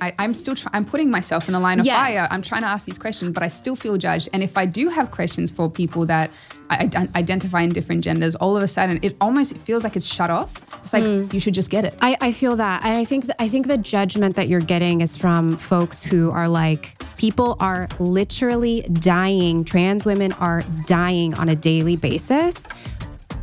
I, am still try- I'm putting myself in the line of Yes. fire. I'm trying to ask these questions, but I still feel judged. And if I do have questions for people that I ident- identify in different genders, all of a sudden it almost feels like it's shut off. It's like mm. you should just get it. I, I feel that. And I think th- I think the judgment that you're getting is from folks who are like, people are literally dying. Trans women are dying on a daily basis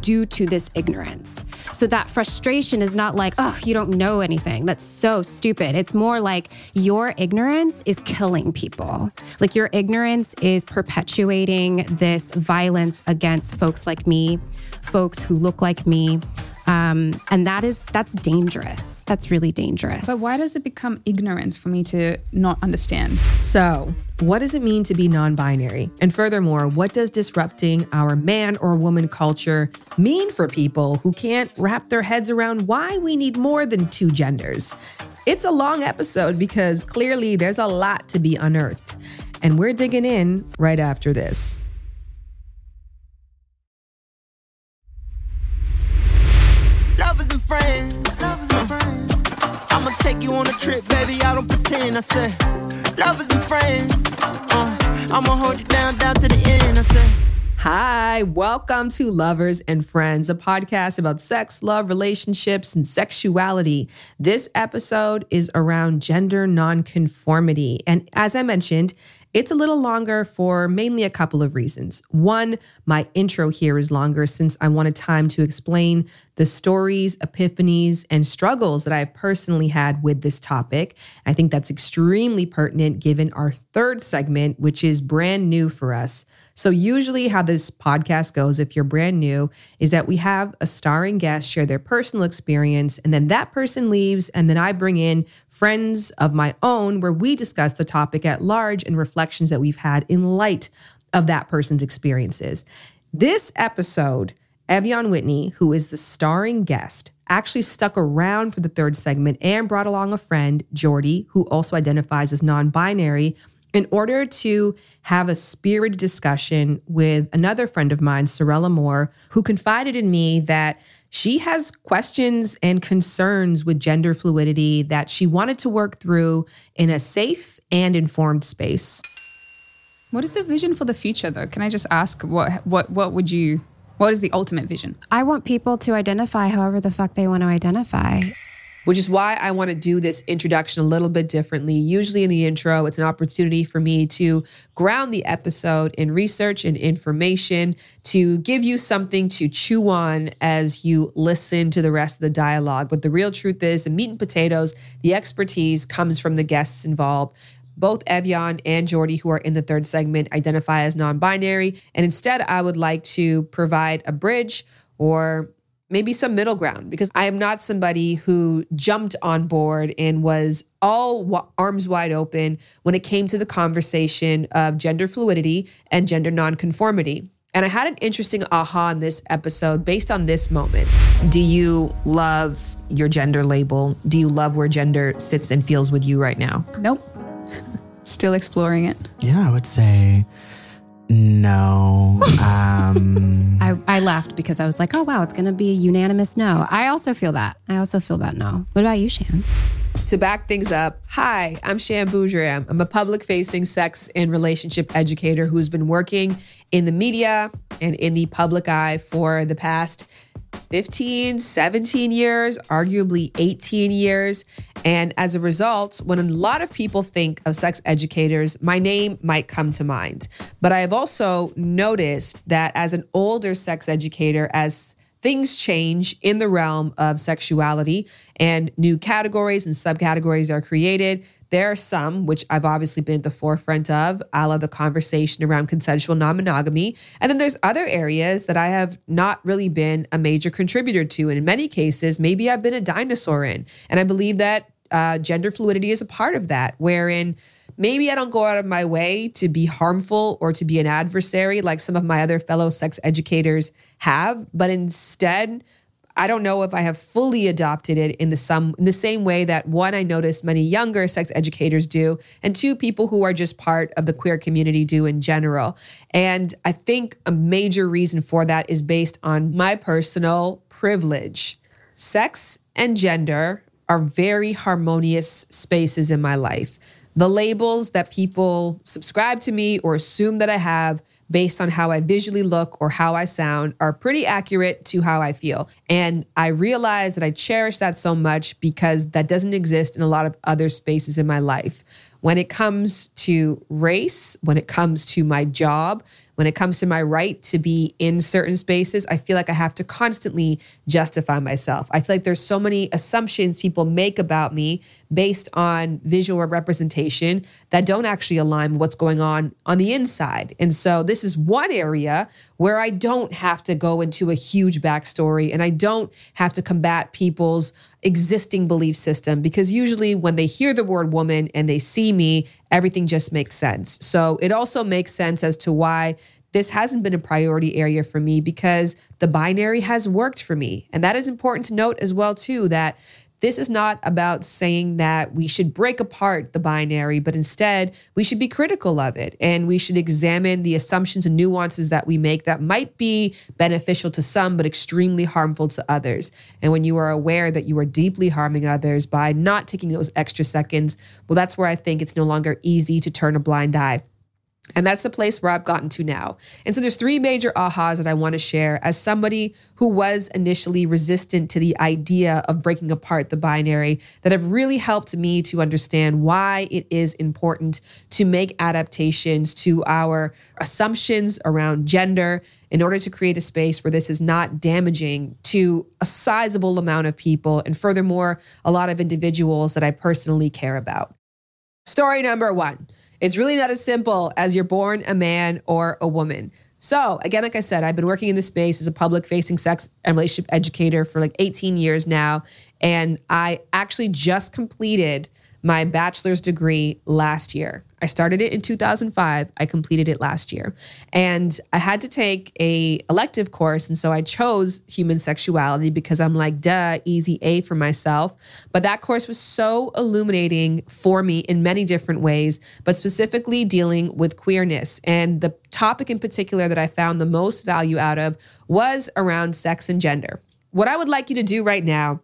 due to this ignorance. So that frustration is not like, oh, you don't know anything. That's so stupid. It's more like your ignorance is killing people. Like your ignorance is perpetuating this violence against folks like me, folks who look like me. Um, and that is that's dangerous. That's really dangerous. But why does it become ignorance for me to not understand? So, what does it mean to be non binary? And furthermore, what does disrupting our man or woman culture mean for people who can't wrap their heads around why we need more than two genders? It's a long episode because clearly there's a lot to be unearthed. And we're digging in right after this. Lovers and friends. Lovers and friends. I'ma take you on a trip, baby. I don't pretend. I said, lovers and friends. Uh, I'ma hold you down, down to the end. I said. Hi, welcome to Lovers and Friends, a podcast about sex, love, relationships, and sexuality. This episode is around gender nonconformity. And as I mentioned, it's a little longer for mainly a couple of reasons. One, my intro here is longer since I wanted time to explain the stories, epiphanies, and struggles that I've personally had with this topic. I think that's extremely pertinent given our third segment, which is brand new for us. So, usually, how this podcast goes, if you're brand new, is that we have a starring guest share their personal experience, and then that person leaves, and then I bring in friends of my own where we discuss the topic at large and reflections that we've had in light of that person's experiences. This episode, Ev'Yan Whitney, who is the starring guest, actually stuck around for the third segment and brought along a friend, Jordy, who also identifies as non binary in order to have a spirited discussion with another friend of mine, Sorella Moore, who confided in me that she has questions and concerns with gender fluidity that she wanted to work through in a safe and informed space. What is the vision for the future, though? Can I just ask what what what would you? What is the ultimate vision? I want people to identify however the fuck they want to identify. which is why I want to do this introduction a little bit differently. Usually in the intro, it's an opportunity for me to ground the episode in research and information to give you something to chew on as you listen to the rest of the dialogue. But the real truth is, the meat and potatoes, the expertise comes from the guests involved. Both Ev'Yan and Jordy, who are in the third segment, identify as non binary. And instead, I would like to provide a bridge or maybe some middle ground because I am not somebody who jumped on board and was all arms wide open when it came to the conversation of gender fluidity and gender nonconformity. And I had an interesting aha in this episode based on this moment. Do you love your gender label? Do you love where gender sits and feels with you right now? Nope. Still exploring it. Yeah, I would say no. Um, I, I laughed because I was like, oh, wow, it's going to be a unanimous no. I also feel that. I also feel that no. What about you, Shan? To back things up, hi, I'm Shan Boodram. I'm a public facing sex and relationship educator who's been working in the media and in the public eye for the past 15, 17 years, arguably 18 years. And as a result, when a lot of people think of sex educators, my name might come to mind. But I have also noticed that as an older sex educator, as things change in the realm of sexuality and new categories and subcategories are created. There are some, which I've obviously been at the forefront of, a la the conversation around consensual non monogamy. And then there's other areas that I have not really been a major contributor to. And in many cases, maybe I've been a dinosaur in. And I believe that uh, gender fluidity is a part of that, wherein maybe I don't go out of my way to be harmful or to be an adversary like some of my other fellow sex educators have, but instead, I don't know if I have fully adopted it in the some in the same way that one I notice many younger sex educators do, and two people who are just part of the queer community do in general. And I think a major reason for that is based on my personal privilege. Sex and gender are very harmonious spaces in my life. The labels that people subscribe to me or assume that I have based on how I visually look or how I sound are pretty accurate to how I feel. And I realize that I cherish that so much because that doesn't exist in a lot of other spaces in my life. When it comes to race, when it comes to my job, when it comes to my right to be in certain spaces, I feel like I have to constantly justify myself. I feel like there's so many assumptions people make about me based on visual representation that don't actually align with what's going on on the inside. And so this is one area where I don't have to go into a huge backstory and I don't have to combat people's existing belief system because usually when they hear the word woman and they see me, everything just makes sense. So it also makes sense as to why this hasn't been a priority area for me because the binary has worked for me. And that is important to note as well too that this is not about saying that we should break apart the binary, but instead we should be critical of it and we should examine the assumptions and nuances that we make that might be beneficial to some, but extremely harmful to others. And when you are aware that you are deeply harming others by not taking those extra seconds, well, that's where I think it's no longer easy to turn a blind eye. And that's the place where I've gotten to now. And so there's three major ahas that I want to share as somebody who was initially resistant to the idea of breaking apart the binary that have really helped me to understand why it is important to make adaptations to our assumptions around gender in order to create a space where this is not damaging to a sizable amount of people and furthermore a lot of individuals that I personally care about. Story number 1. It's really not as simple as you're born a man or a woman. So, again, like I said, I've been working in this space as a public facing sex and relationship educator for like 18 years now. And I actually just completed my bachelor's degree last year. I started it in 2005. I completed it last year. And I had to take a elective course and so I chose human sexuality because I'm like, duh, easy A for myself. But that course was so illuminating for me in many different ways, but specifically dealing with queerness. And the topic in particular that I found the most value out of was around sex and gender. What I would like you to do right now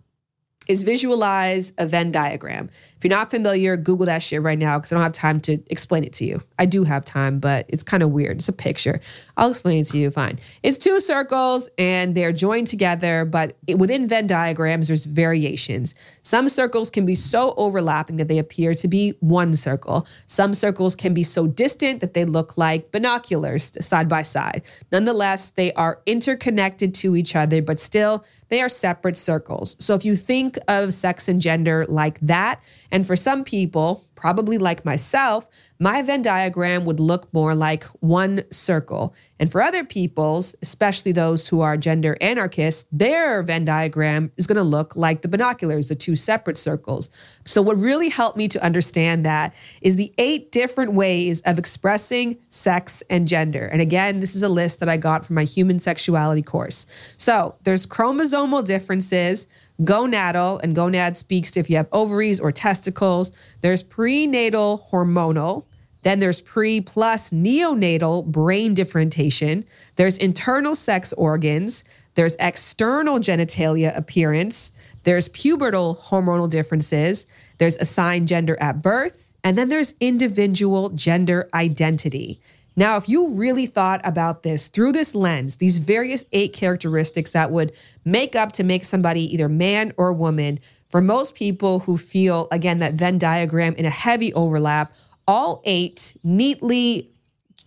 is visualize a Venn diagram. If you're not familiar, Google that shit right now because I don't have time to explain it to you. I do have time, but it's kind of weird. It's a picture. I'll explain it to you. Fine. It's two circles and they're joined together, but within Venn diagrams, there's variations. Some circles can be so overlapping that they appear to be one circle. Some circles can be so distant that they look like binoculars side by side. Nonetheless, they are interconnected to each other, but still, they are separate circles. So if you think of sex and gender like that, and for some people, probably like myself, my Venn diagram would look more like one circle. And for other people's, especially those who are gender anarchists, their Venn diagram is going to look like the binoculars, the two separate circles. So, what really helped me to understand that is the eight different ways of expressing sex and gender. And again, this is a list that I got from my human sexuality course. So, there's chromosomal differences gonadal, and gonad speaks to if you have ovaries or testicles. There's prenatal hormonal. Then there's pre plus neonatal brain differentiation. There's internal sex organs. There's external genitalia appearance. There's pubertal hormonal differences. There's assigned gender at birth. And then there's individual gender identity. Now, if you really thought about this through this lens, these various eight characteristics that would make up to make somebody either man or woman, for most people who feel, again, that Venn diagram in a heavy overlap, all eight neatly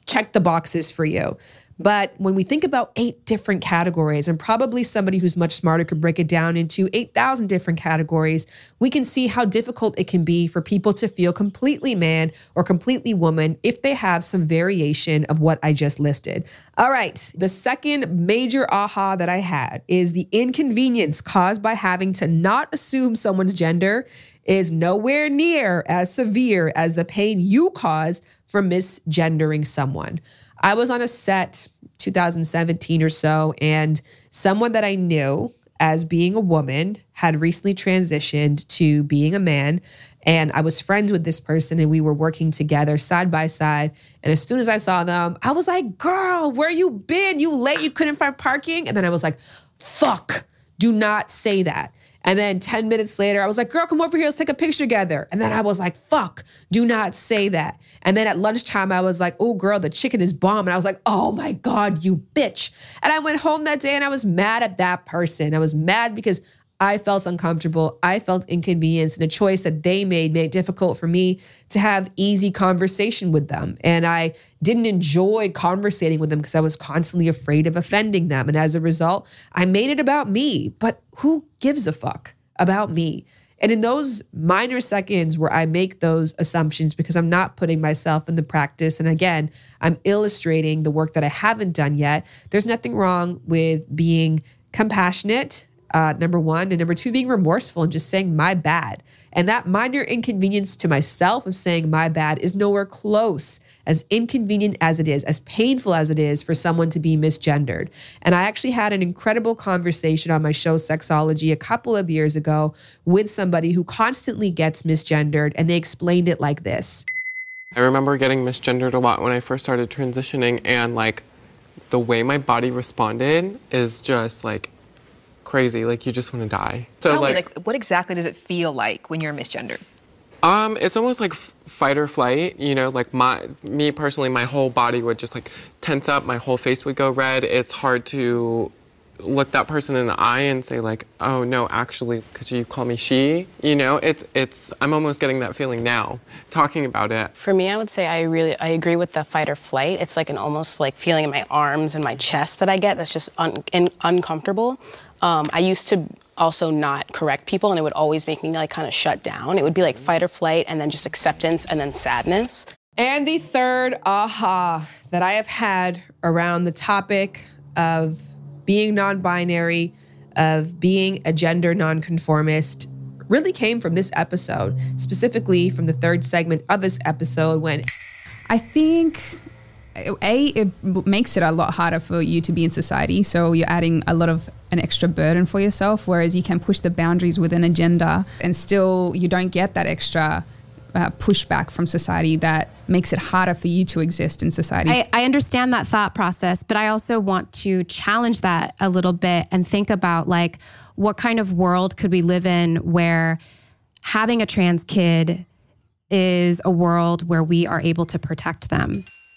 check the boxes for you. But when we think about eight different categories, and probably somebody who's much smarter could break it down into 8,000 different categories, we can see how difficult it can be for people to feel completely man or completely woman if they have some variation of what I just listed. All right, the second major aha that I had is the inconvenience caused by having to not assume someone's gender is nowhere near as severe as the pain you cause from misgendering someone. I was on a set 2017 or so, and someone that I knew as being a woman had recently transitioned to being a man. And I was friends with this person, and we were working together side by side. And as soon as I saw them, I was like, girl, where you been? You late, you couldn't find parking? And then I was like, fuck, do not say that. And then 10 minutes later, I was like, girl, come over here, let's take a picture together. And then I was like, fuck, do not say that. And then at lunchtime, I was like, oh, girl, the chicken is bomb. And I was like, oh my God, you bitch. And I went home that day and I was mad at that person. I was mad because I felt uncomfortable. I felt inconvenienced, and a choice that they made made it difficult for me to have easy conversation with them. And I didn't enjoy conversating with them because I was constantly afraid of offending them. And as a result, I made it about me. But who gives a fuck about me? And in those minor seconds where I make those assumptions because I'm not putting myself in the practice, and again, I'm illustrating the work that I haven't done yet, there's nothing wrong with being compassionate uh, number one. And number two, being remorseful and just saying my bad. And that minor inconvenience to myself of saying my bad is nowhere close as inconvenient as it is, as painful as it is for someone to be misgendered. And I actually had an incredible conversation on my show, Sexology, a couple of years ago with somebody who constantly gets misgendered. And they explained it like this I remember getting misgendered a lot when I first started transitioning, and like the way my body responded is just like crazy. Like you just want to die. So Tell like, me, like, what exactly does it feel like when you're misgendered? Um, it's almost like f- fight or flight. You know, like my me personally, my whole body would just like tense up. My whole face would go red. It's hard to look that person in the eye and say like, "Oh no, actually, could you call me she?" You know, it's it's. I'm almost getting that feeling now, talking about it. For me, I would say I really I agree with the fight or flight. It's like an almost like feeling in my arms and my chest that I get that's just un- in, uncomfortable. Um, I used to also not correct people, and it would always make me like kind of shut down. It would be like fight or flight, and then just acceptance, and then sadness. And the third aha that I have had around the topic of being non binary, of being a gender nonconformist, really came from this episode, specifically from the third segment of this episode when I think a it makes it a lot harder for you to be in society so you're adding a lot of an extra burden for yourself whereas you can push the boundaries within a gender and still you don't get that extra uh, pushback from society that makes it harder for you to exist in society. I, I understand that thought process, but I also want to challenge that a little bit and think about like what kind of world could we live in where having a trans kid is a world where we are able to protect them.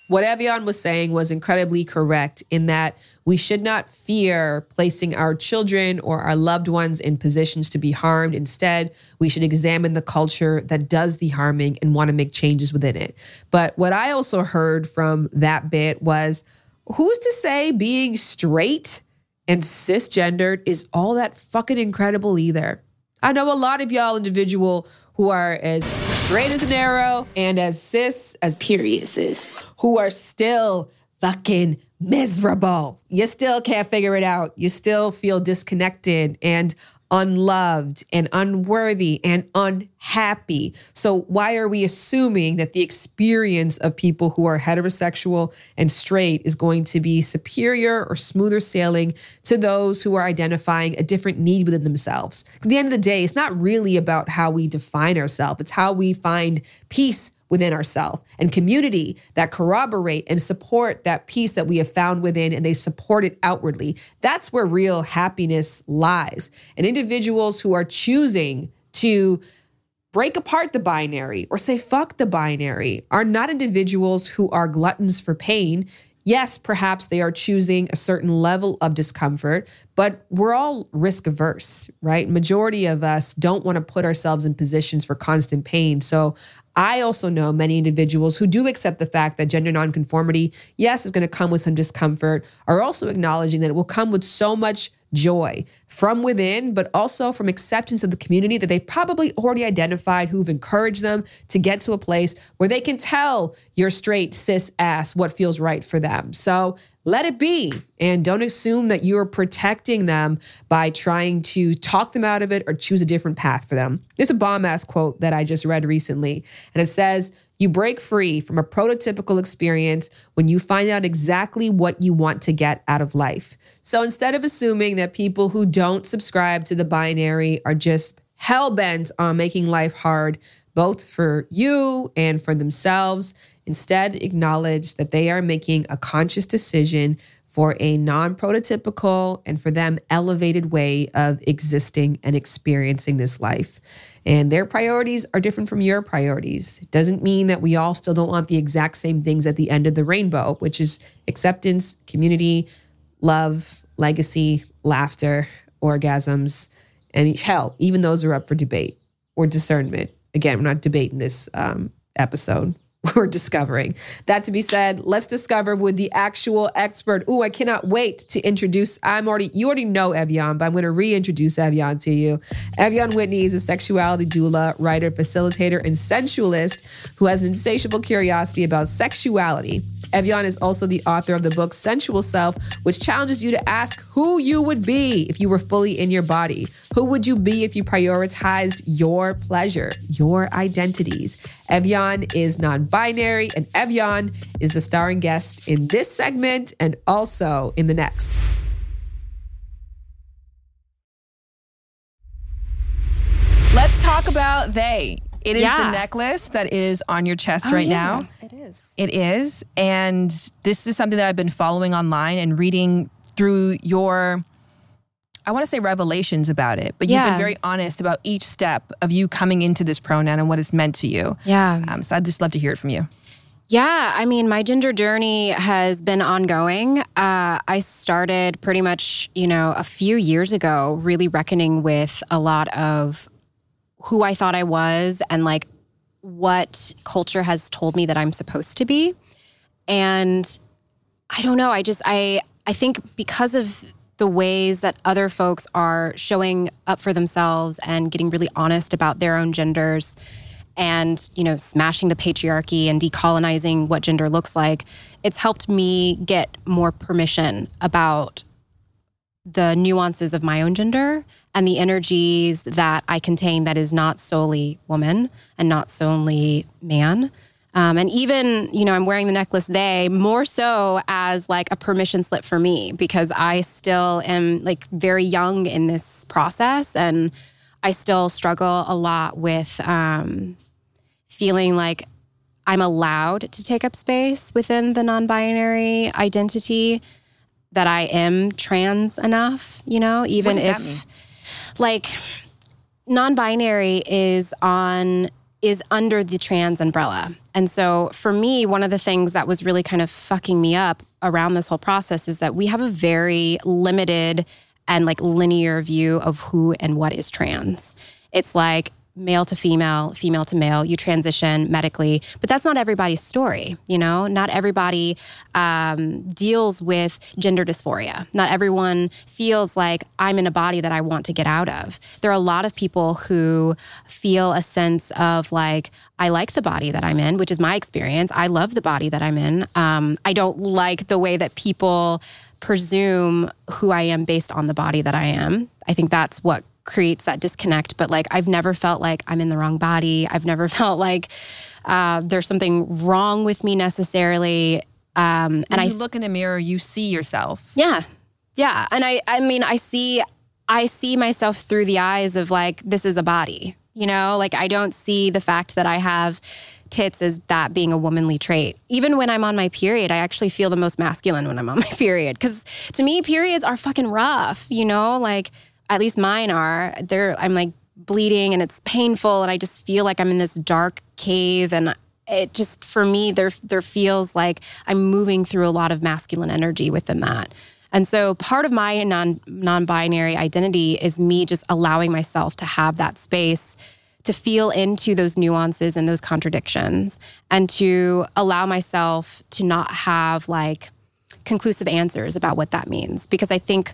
What Ev'Yan was saying was incredibly correct in that we should not fear placing our children or our loved ones in positions to be harmed. Instead, we should examine the culture that does the harming and want to make changes within it. But what I also heard from that bit was who's to say being straight and cisgendered is all that fucking incredible either? I know a lot of y'all individual who are as straight as an arrow and as cis as period cis, who are still fucking miserable. You still can't figure it out. You still feel disconnected and unloved and unworthy and unhappy. So, why are we assuming that the experience of people who are heterosexual and straight is going to be superior or smoother sailing to those who are identifying a different need within themselves? At the end of the day, it's not really about how we define ourselves, it's how we find peace within ourselves and community that corroborate and support that peace that we have found within and they support it outwardly. That's where real happiness lies. And individuals who are choosing to break apart the binary or say fuck the binary are not individuals who are gluttons for pain. Yes, perhaps they are choosing a certain level of discomfort, but we're all risk averse, right? Majority of us don't want to put ourselves in positions for constant pain. So I also know many individuals who do accept the fact that gender nonconformity, yes, is going to come with some discomfort, are also acknowledging that it will come with so much joy from within, but also from acceptance of the community that they've probably already identified, who've encouraged them to get to a place where they can tell your straight cis ass what feels right for them. So let it be. And don't assume that you're protecting them by trying to talk them out of it or choose a different path for them. There's a bomb ass quote that I just read recently, and it says, you break free from a prototypical experience when you find out exactly what you want to get out of life. So instead of assuming that people who don't subscribe to the binary are just hell bent on making life hard, both for you and for themselves, instead acknowledge that they are making a conscious decision for a non prototypical and for them elevated way of existing and experiencing this life. And their priorities are different from your priorities. It doesn't mean that we all still don't want the exact same things at the end of the rainbow, which is acceptance, community, love, legacy, laughter, orgasms, and hell, even those are up for debate or discernment. Again, we're not debating this um, episode. We're discovering. That to be said, let's discover with the actual expert. Ooh, I cannot wait to introduce. I'm already, you already know Ev'Yan, but I'm going to reintroduce Ev'Yan to you. Ev'Yan Whitney is a sexuality doula, writer, facilitator, and sensualist who has an insatiable curiosity about sexuality. Ev'Yan is also the author of the book Sensual Self, which challenges you to ask who you would be if you were fully in your body. Who would you be if you prioritized your pleasure, your identities? Ev'Yan is non binary, and Ev'Yan is the starring guest in this segment and also in the next. Let's talk about they. It is Yeah. the necklace that is on your chest Oh, right yeah, now. It is. It is. And this is something that I've been following online and reading through your, I want to say revelations about it, but you've been very honest about each step of you coming into this pronoun and what it's meant to you. Yeah. Um, so I'd just love to hear it from you. Yeah, I mean, my gender journey has been ongoing. Uh, I started pretty much, you know, a few years ago, really reckoning with a lot of who I thought I was and like what culture has told me that I'm supposed to be. And I don't know, I just, I, I think because of the ways that other folks are showing up for themselves and getting really honest about their own genders and you know smashing the patriarchy and decolonizing what gender looks like it's helped me get more permission about the nuances of my own gender and the energies that I contain that is not solely woman and not solely man. Um, and even, you know, I'm wearing the necklace they more so as like a permission slip for me because I still am like very young in this process and I still struggle a lot with um, feeling like I'm allowed to take up space within the non binary identity, that I am trans enough, you know, even if? Like non-binary is on is under the trans umbrella. And so for me, one of the things that was really kind of fucking me up around this whole process is that we have a very limited and like linear view of who and what is trans. It's like male to female, female to male, you transition medically, but that's not everybody's story, you know? Not everybody um, deals with gender dysphoria. Not everyone feels like I'm in a body that I want to get out of. There are a lot of people who feel a sense of like, I like the body that I'm in, which is my experience. I love the body that I'm in. Um, I don't like the way that people presume who I am based on the body that I am. I think that's what creates that disconnect. But like, I've never felt like I'm in the wrong body. I've never felt like uh, there's something wrong with me necessarily. Um, and I look in the mirror, you see yourself. yeah. Yeah. And I I mean I see I see myself through the eyes of like this is a body. You know, like I don't see the fact that I have tits as that being a womanly trait. Even when I'm on my period, I actually feel the most masculine when I'm on my period cuz to me periods are fucking rough, you know? Like at least mine are. They're I'm like bleeding and it's painful and I just feel like I'm in this dark cave and it just for me there there feels like I'm moving through a lot of masculine energy within that. And so part of my non non-binary identity is me just allowing myself to have that space to feel into those nuances and those contradictions and to allow myself to not have like conclusive answers about what that means because I think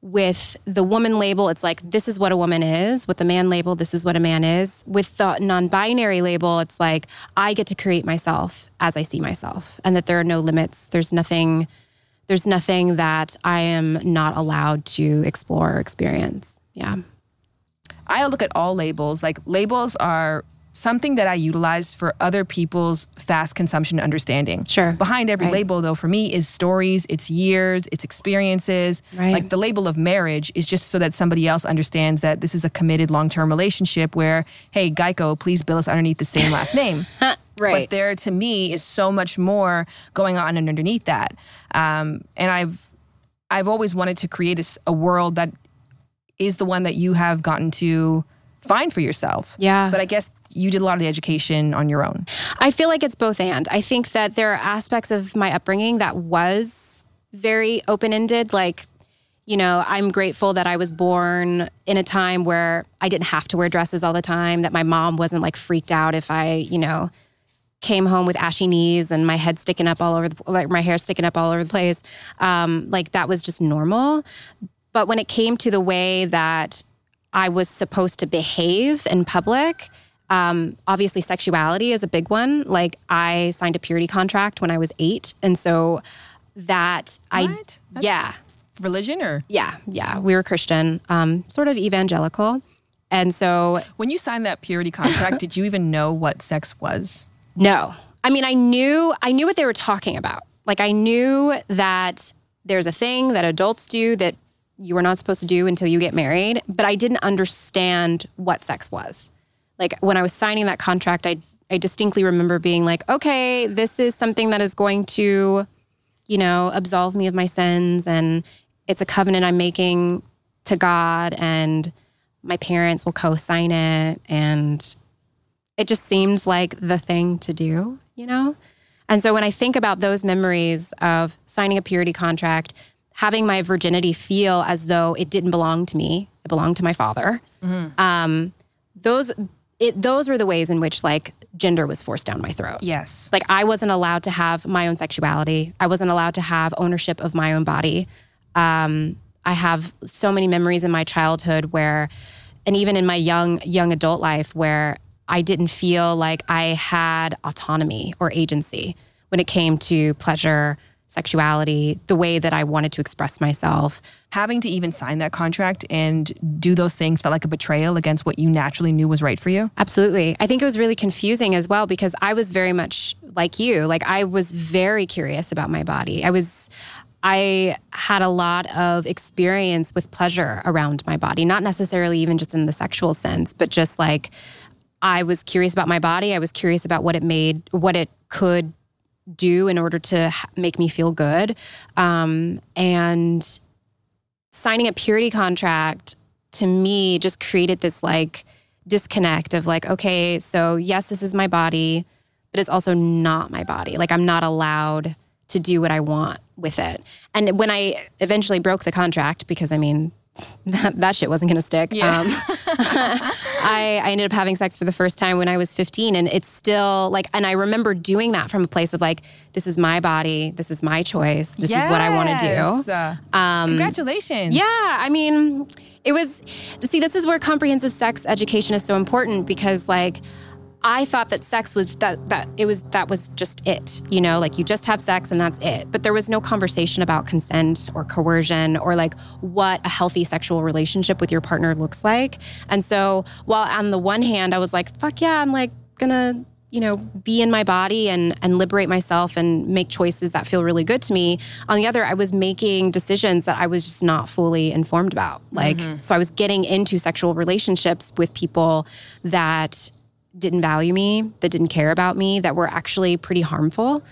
with the woman label, it's like, this is what a woman is. With the man label, this is what a man is. With the non binary label, it's like, I get to create myself as I see myself and that there are no limits. There's nothing, there's nothing that I am not allowed to explore or experience. Yeah. I look at all labels. Like labels are something that I utilize for other people's fast consumption understanding. Sure. Behind every Right. label, though, for me is stories, it's years, it's experiences. Right. Like the label of marriage is just so that somebody else understands that this is a committed long term relationship where, hey, Geico, please bill us underneath the same last name. Right. But there, to me, is so much more going on underneath that. Um, and I've I've always wanted to create a world that is the one that you have gotten to find for yourself. Yeah. But I guess you did a lot of the education on your own. I feel like it's both and. I think that there are aspects of my upbringing that was very open ended. Like, you know, I'm grateful that I was born in a time where I didn't have to wear dresses all the time, that my mom wasn't like freaked out if I, you know, came home with ashy knees and my head sticking up all over the like my hair sticking up all over the place. Um, like that was just normal. But when it came to the way that I was supposed to behave in public, um, obviously sexuality is a big one. Like I signed a purity contract when I was eight, and so that I That's- yeah Religion or yeah yeah we were Christian, um, sort of evangelical, and so when you signed that purity contract, did you even know what sex was? No. I mean, I knew I knew what they were talking about. Like I knew that there's a thing that adults do that you were not supposed to do until you get married, but I didn't understand what sex was. Like when I was signing that contract, I I distinctly remember being like, "Okay, this is something that is going to, you know, absolve me of my sins and it's a covenant I'm making to God and my parents will co-sign it and it just seems like the thing to do, you know? And so when I think about those memories of signing a purity contract, having my virginity feel as though it didn't belong to me, it belonged to my father, um, those it, those were the ways in which like gender was forced down my throat. Yes. Like I wasn't allowed to have my own sexuality. I wasn't allowed to have ownership of my own body. Um, I have so many memories in my childhood where, and even in my young young adult life, where I didn't feel like I had autonomy or agency when it came to pleasure, sexuality, the way that I wanted to express myself. Having to even sign that contract and do those things felt like a betrayal against what you naturally knew was right for you. Absolutely. I think it was really confusing as well because I was very much like you. Like I was very curious about my body. I was I had a lot of experience with pleasure around my body, not necessarily even just in the sexual sense, but just like I was curious about my body. I was curious about what it made, what it could do in order to make me feel good. Um, and signing a purity contract to me just created this like disconnect of like, okay, so yes, this is my body, but it's also not my body. Like I'm not allowed to do what I want with it. And when I eventually broke the contract, because I mean, that, that shit wasn't gonna stick. Yeah. Um, I, I ended up having sex for the first time when I was 15. And it's still like, and I remember doing that from a place of like, this is my body, this is my choice, this is what I wanna do. Uh, Um, Congratulations. yeah, I mean, it was. See, this is where comprehensive sex education is so important because, like, I thought that sex was that that it was that was just it. You know, like you just have sex and that's it. But there was no conversation about consent or coercion or like what a healthy sexual relationship with your partner looks like. And so, while on the one hand, I was like, "Fuck yeah," I'm like gonna you know be in my body and and liberate myself and make choices that feel really good to me on the other i was making decisions that i was just not fully informed about like mm-hmm. so i was getting into sexual relationships with people that didn't value me that didn't care about me that were actually pretty harmful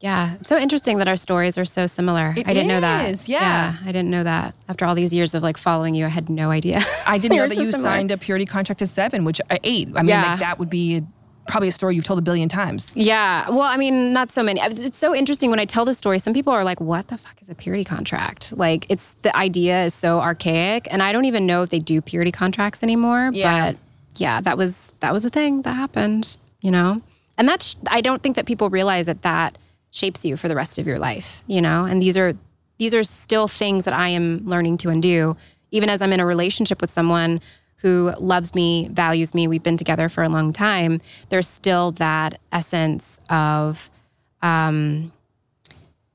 yeah it's so interesting that our stories are so similar It i didn't know that. yeah. i didn't know that after all these years of like following you i had no idea I didn't know that so you similar. signed a purity contract at seven, which uh, eight. I mean, Yeah. like that would be a, probably a story you've told a billion times. Yeah. Well, I mean, not so many. It's so interesting when I tell the story. Some people are like, what the fuck is a purity contract? Like, it's the idea is so archaic. And I don't even know if they do purity contracts anymore. Yeah. But yeah, that was that was a thing that happened, you know? And that's, I don't think that people realize that that shapes you for the rest of your life, you know? And these are, these are still things that I am learning to undo, even as I'm in a relationship with someone who loves me, values me. We've been together for a long time. There's still that essence of um,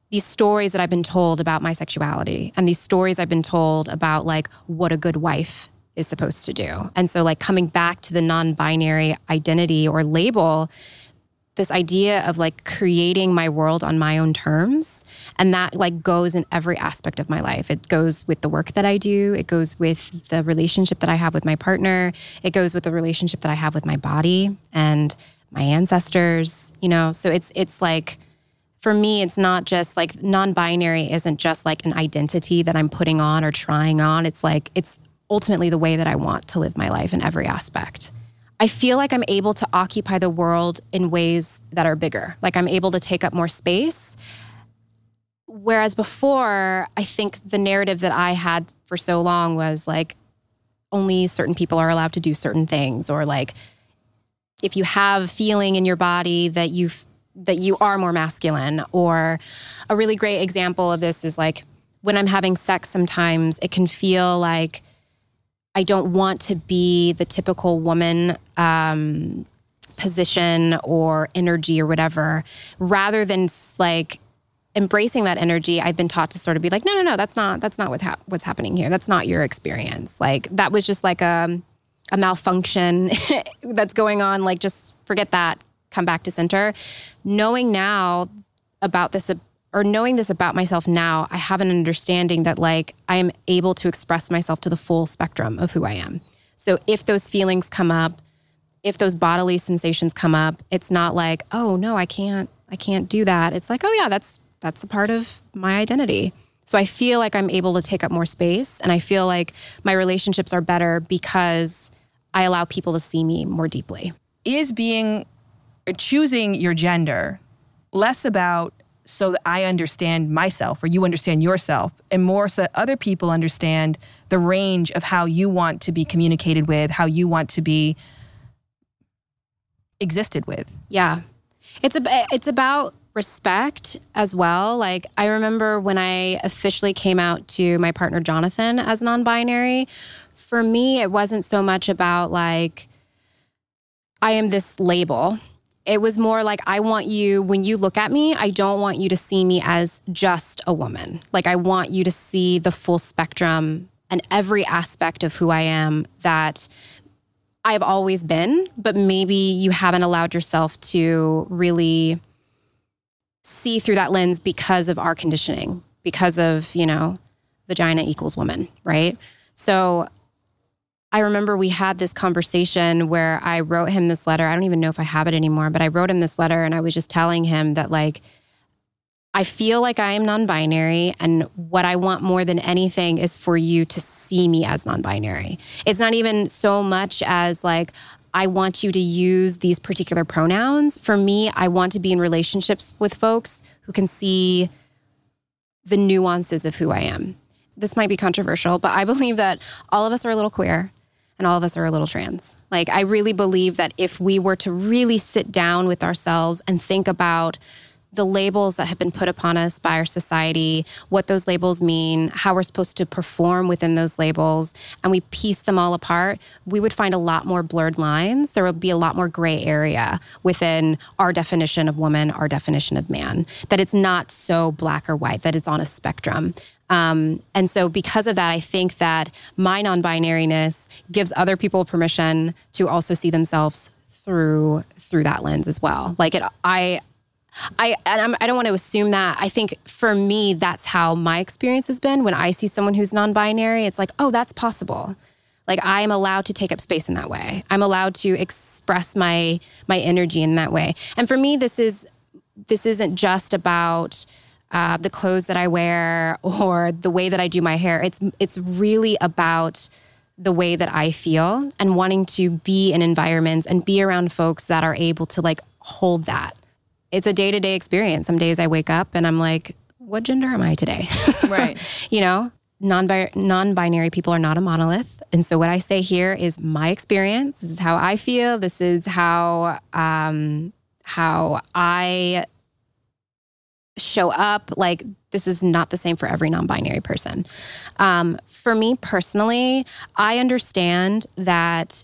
these stories that I've been told about my sexuality and these stories I've been told about like what a good wife is supposed to do. And so, like, coming back to the non binary identity or label, this idea of like creating my world on my own terms and that like goes in every aspect of my life it goes with the work that i do it goes with the relationship that i have with my partner it goes with the relationship that i have with my body and my ancestors you know so it's it's like for me, it's not just like non binary isn't just like an identity that I'm putting on or trying on. It's like, it's ultimately the way that I want to live my life in every aspect. I feel like I'm able to occupy the world in ways that are bigger. Like I'm able to take up more space. Whereas before, I think the narrative that I had for so long was like only certain people are allowed to do certain things, or like if you have feeling in your body that you that you are more masculine. Or a really great example of this is like when I'm having sex. Sometimes it can feel like I don't want to be the typical woman um, position or energy or whatever. Rather than like embracing that energy, I've been taught to sort of be like, no, no, no, that's not that's not what's hap- what's happening here. That's not your experience. Like that was just like a a malfunction that's going on. Like just forget that. Come back to center. Knowing now about this or knowing this about myself now, I have an understanding that like I am able to express myself to the full spectrum of who I am. So if those feelings come up, if those bodily sensations come up, it's not like, "Oh, no, I can't I can't do that." It's like, "Oh yeah, that's that's a part of my identity." So I feel like I'm able to take up more space and I feel like my relationships are better because I allow people to see me more deeply. Is being choosing your gender less about so that I understand myself or you understand yourself, and more so that other people understand the range of how you want to be communicated with, how you want to be existed with. Yeah. It's a, it's about respect as well. Like I remember when I officially came out to my partner Jonathan as non-binary, for me it wasn't so much about like I am this label it was more like, I want you, when you look at me, I don't want you to see me as just a woman. Like, I want you to see the full spectrum and every aspect of who I am that I've always been, but maybe you haven't allowed yourself to really see through that lens because of our conditioning, because of, you know, vagina equals woman, right? So I remember we had this conversation where I wrote him this letter. I don't even know if I have it anymore, but I wrote him this letter and I was just telling him that, like, I feel like I am non binary. And what I want more than anything is for you to see me as non binary. It's not even so much as like, I want you to use these particular pronouns. For me, I want to be in relationships with folks who can see the nuances of who I am. This might be controversial, but I believe that all of us are a little queer and all of us are a little trans. Like, I really believe that if we were to really sit down with ourselves and think about the labels that have been put upon us by our society, what those labels mean, how we're supposed to perform within those labels, and we piece them all apart, we would find a lot more blurred lines. There would be a lot more gray area within our definition of woman, our definition of man, that it's not so black or white, that it's on a spectrum. Um, and so, because of that, I think that my non binariness gives other people permission to also see themselves through through that lens as well. Like it, I. I and I'm, I do not want to assume that. I think for me, that's how my experience has been. When I see someone who's non-binary, it's like, oh, that's possible. Like I am allowed to take up space in that way. I'm allowed to express my my energy in that way. And for me, this is this isn't just about uh, the clothes that I wear or the way that I do my hair. It's it's really about the way that I feel and wanting to be in environments and be around folks that are able to like hold that. It's a day to day experience. Some days I wake up and I'm like, what gender am I today? Right. you know, non non binary people are not a monolith. And so what I say here is my experience. This is how I feel. This is how um, how I show up like this is not the same for every non-binary person. Um, for me personally i understand that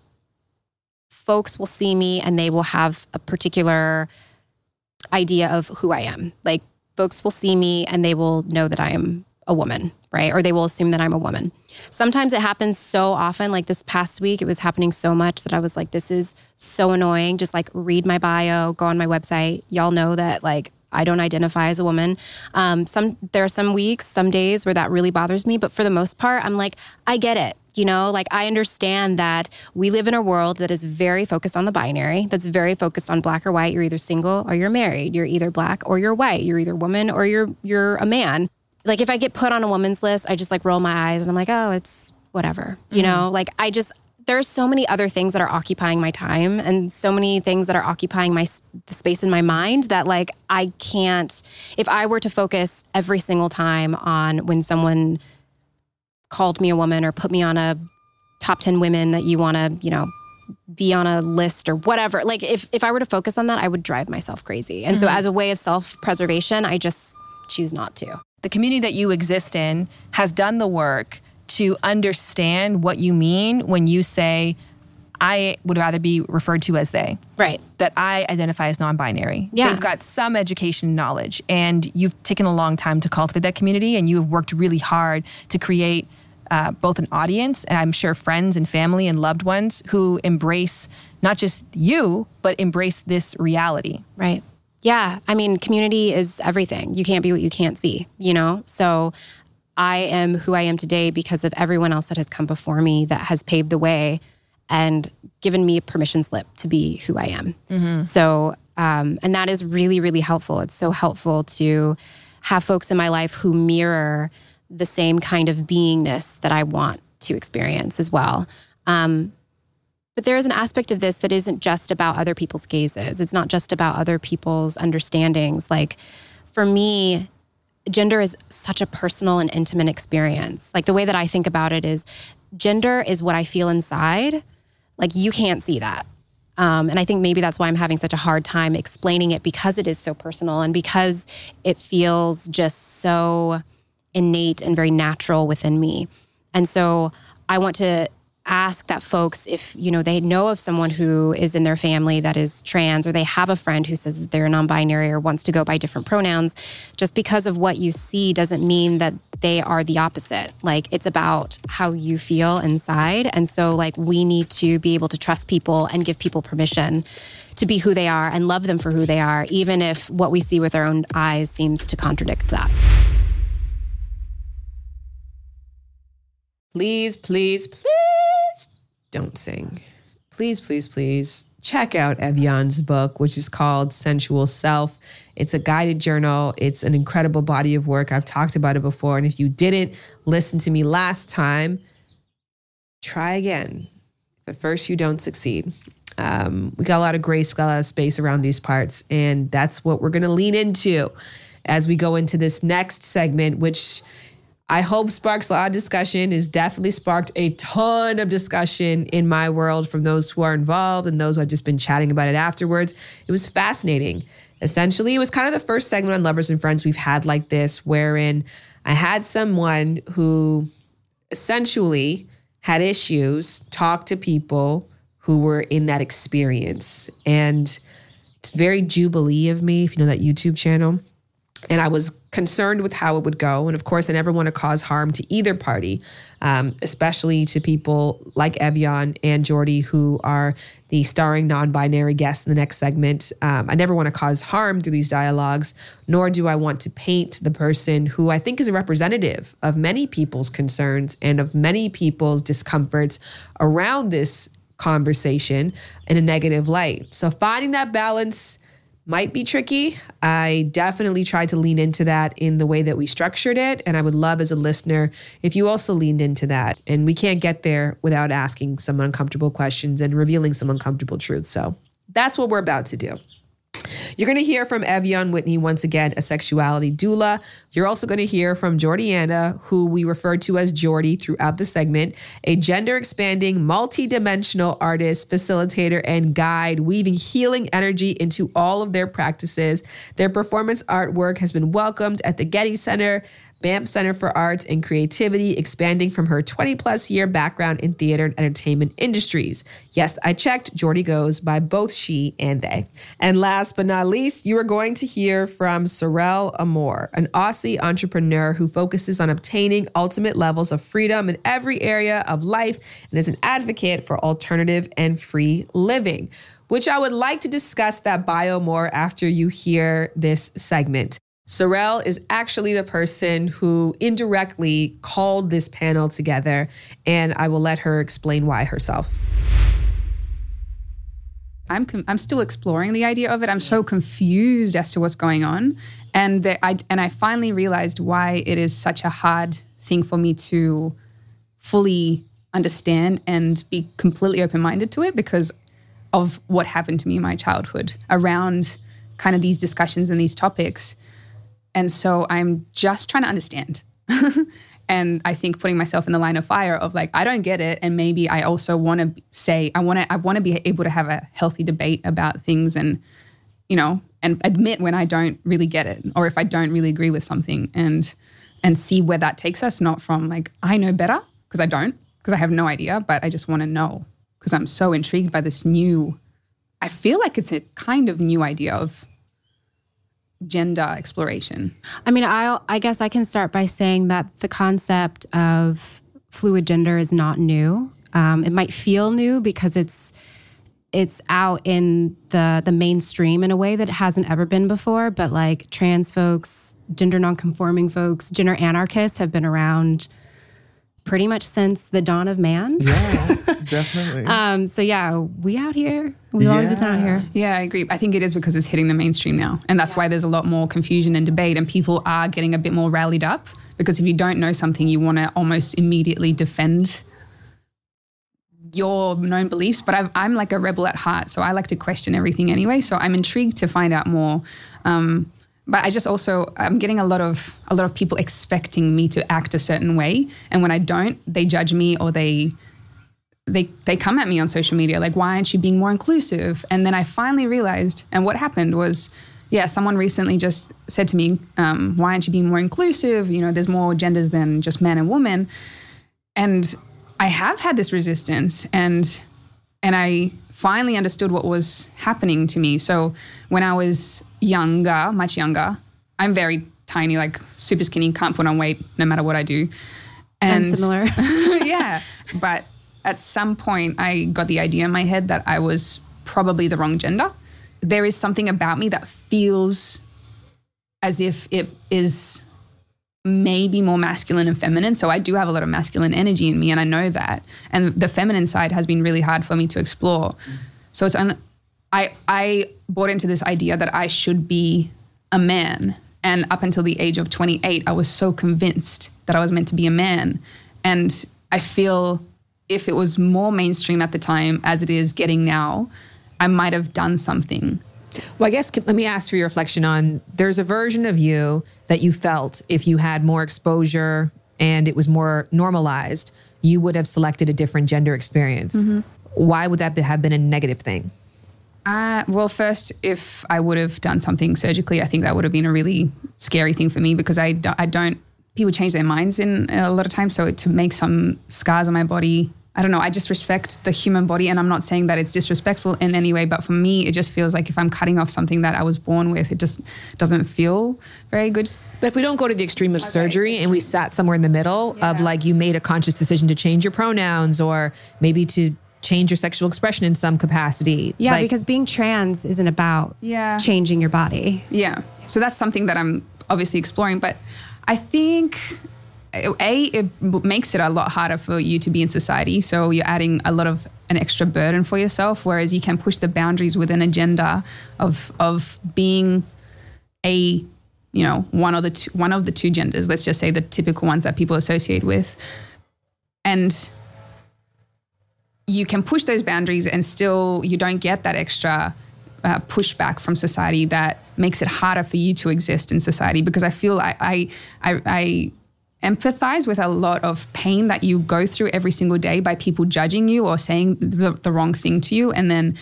folks will see me and they will have a particular idea of who i am. Like folks will see me and they will know that i am a woman right? Or they will assume that i'm a woman. Sometimes it happens so often like this past week it was happening so much that i was like this is so annoying. Just like read my bio go on my website. Y'all know that like I don't identify as a woman. Um, some there are some weeks, some days where that really bothers me, but for the most part, I'm like, I get it. You know, like I understand that we live in a world that is very focused on the binary, that's very focused on black or white. You're either single or you're married. You're either black or you're white. You're either woman or you're you're a man. Like if I get put on a woman's list, I just like roll my eyes and I'm like, "Oh, it's whatever." You know, like I just there's so many other things that are occupying my time and so many things that are occupying my the space in my mind that like I can't if I were to focus every single time on when someone called me a woman or put me on a top 10 women that you want to, you know, be on a list or whatever. Like if if I were to focus on that, I would drive myself crazy. And so Mhm. as a way of self-preservation, I just choose not to. the community that you exist in has done the work to understand what you mean when you say, I would rather be referred to as they. Right. That I identify as non binary. Yeah. They've got some education and knowledge, and you've taken a long time to cultivate that community, and you have worked really hard to create uh, both an audience and I'm sure friends and family and loved ones who embrace not just you, but embrace this reality. Right. Yeah. I mean, community is everything. You can't be what you can't see, you know? So I am who I am today because of everyone else that has come before me that has paved the way and given me a permission slip to be who I am. Mhm. So, um, and that is really, really helpful. It's so helpful to have folks in my life who mirror the same kind of beingness that I want to experience as well. Um, but there is an aspect of this that isn't just about other people's gazes. It's not just about other people's understandings. Like for me, gender is such a personal and intimate experience. Like the way that I think about it is gender is what I feel inside. Like you can't see that. Um, and I think maybe that's why I'm having such a hard time explaining it because it is so personal and because it feels just so innate and very natural within me. And so I want to ask that folks if you know they know of someone who is in their family that is trans or they have a friend who says they're non-binary or wants to go by different pronouns just because of what you see doesn't mean that they are the opposite. Like it's about how you feel inside. And so like we need to be able to trust people and give people permission to be who they are and love them for who they are even if what we see with our own eyes seems to contradict that. Please, please, please don't sing. Please, please, please check out Ev'Yan's book, which is called Sensual Self. It's a guided journal. It's an incredible body of work. I've talked about it before. And if you didn't listen to me last time, try again. If at first you don't succeed. Um, we got a lot of grace, we got a lot of space around these parts. And that's what we're going to lean into as we go into this next segment, which I hope sparks a lot of discussion, has definitely sparked a ton of discussion in my world from those who are involved and those who have just been chatting about it afterwards. It was fascinating. Essentially, it was kind of the first segment on Lovers and Friends we've had like this, wherein I had someone who essentially had issues talk to people who were in that experience. And it's very jubilee of me, if you know that YouTube channel and I was concerned with how it would go. And of course, I never want to cause harm to either party, um, especially to people like Ev'Yan and Jordy, who are the starring non binary guests in the next segment. Um, I never want to cause harm through these dialogues, nor do I want to paint the person who I think is a representative of many people's concerns and of many people's discomforts around this conversation in a negative light. So finding that balance might be tricky. I definitely tried to lean into that in the way that we structured it. And I would love as a listener if you also leaned into that. And we can't get there without asking some uncomfortable questions and revealing some uncomfortable truths. So that's what we're about to do. You're going to hear from Ev'Yan Whitney once again, a sexuality doula. You're also going to hear from Jordiana, who we refer to as Jordy throughout the segment, a gender expanding, multi dimensional artist, facilitator, and guide, weaving healing energy into all of their practices. Their performance artwork has been welcomed at the Getty Center. Banff Center for Arts and Creativity, expanding from her 20 plus year background in theater and entertainment industries. Yes, I checked, Jordy goes by both she and they. And last but not least, you are going to hear from Sorelle Amore, an Aussie entrepreneur who focuses on obtaining ultimate levels of freedom in every area of life and is an advocate for alternative and free living. Which I would like to discuss that bio more after you hear this segment. Sorelle is actually the person who indirectly called this panel together, and I will let her explain why herself. I'm com- I'm still exploring the idea of it. I'm so confused as to what's going on, and I and I finally realized why it is such a hard thing for me to fully understand and be completely open minded to it because of what happened to me in my childhood around kind of these discussions and these topics. And so I'm just trying to understand. and I think putting myself in the line of fire of like I don't get it and maybe I also want to say I want to I want to be able to have a healthy debate about things and you know and admit when I don't really get it or if I don't really agree with something and and see where that takes us not from like I know better because I don't because I have no idea but I just want to know because I'm so intrigued by this new I feel like it's a kind of new idea of gender exploration. I mean, I I guess I can start by saying that the concept of fluid gender is not new. Um, it might feel new because it's it's out in the the mainstream in a way that it hasn't ever been before. But like trans folks, gender nonconforming folks, gender anarchists have been around pretty much since the dawn of man. Yeah, definitely. um, so yeah, we out here. We've always been out here. Yeah, I agree. I think it is because it's hitting the mainstream now. And that's why there's a lot more confusion and debate, and people are getting a bit more rallied up. Because if you don't know something, you want to almost immediately defend your known beliefs. But I've, I'm like a rebel at heart, so I like to question everything anyway. So I'm intrigued to find out more. Um, but I just also I'm getting a lot of a lot of people expecting me to act a certain way, and when I don't, they judge me or they they they come at me on social media like why aren't you being more inclusive? And then i finally realized and what happened was yeah someone recently just said to me um, why aren't you being more inclusive? You know there's more genders than just man and woman. And i have had this resistance and and i finally understood what was happening to me. So when i was younger much younger i'm very tiny like super skinny can't put on weight no matter what i do I'm similar. yeah. But at some point, I got the idea in my head that I was probably the wrong gender. There is something about me that feels as if it is maybe more masculine and feminine. So I do have a lot of masculine energy in me, and I know that. And the feminine side has been really hard for me to explore. So it's only, I I bought into this idea that I should be a man. And up until the age of 28, I was so convinced that I was meant to be a man. And I feel if it was more mainstream at the time as it is getting now, I might have done something. Well, I guess let me ask for your reflection on there's a version of you that you felt if you had more exposure and it was more normalized, you would have selected a different gender experience. Mm-hmm. Why would that have been a negative thing? Uh, well, first, if I would have done something surgically, I think that would have been a really scary thing for me because I, do- I don't, people change their minds in a lot of times. So to make some scars on my body, I don't know, I just respect the human body. And I'm not saying that it's disrespectful in any way, but for me, it just feels like if I'm cutting off something that I was born with, it just doesn't feel very good. But if we don't go to the extreme of surgery and we sat somewhere in the middle of like you made a conscious decision to change your pronouns or maybe to change your sexual expression in some capacity. Yeah, like, because being trans isn't about Yeah. changing your body. Yeah. So that's something that I'm obviously exploring. But I think, A, it makes it a lot harder for you to be in society. So you're adding a lot of an extra burden for yourself, whereas you can push the boundaries within a gender of, of being a you know one of the two, one of the two genders let's just say the typical ones that people associate with and you can push those boundaries and still you don't get that extra uh, pushback from society that makes it harder for you to exist in society. Because I feel I, I, I, I empathize with a lot of pain that you go through every single day by people judging you or saying the, the wrong thing to you. And then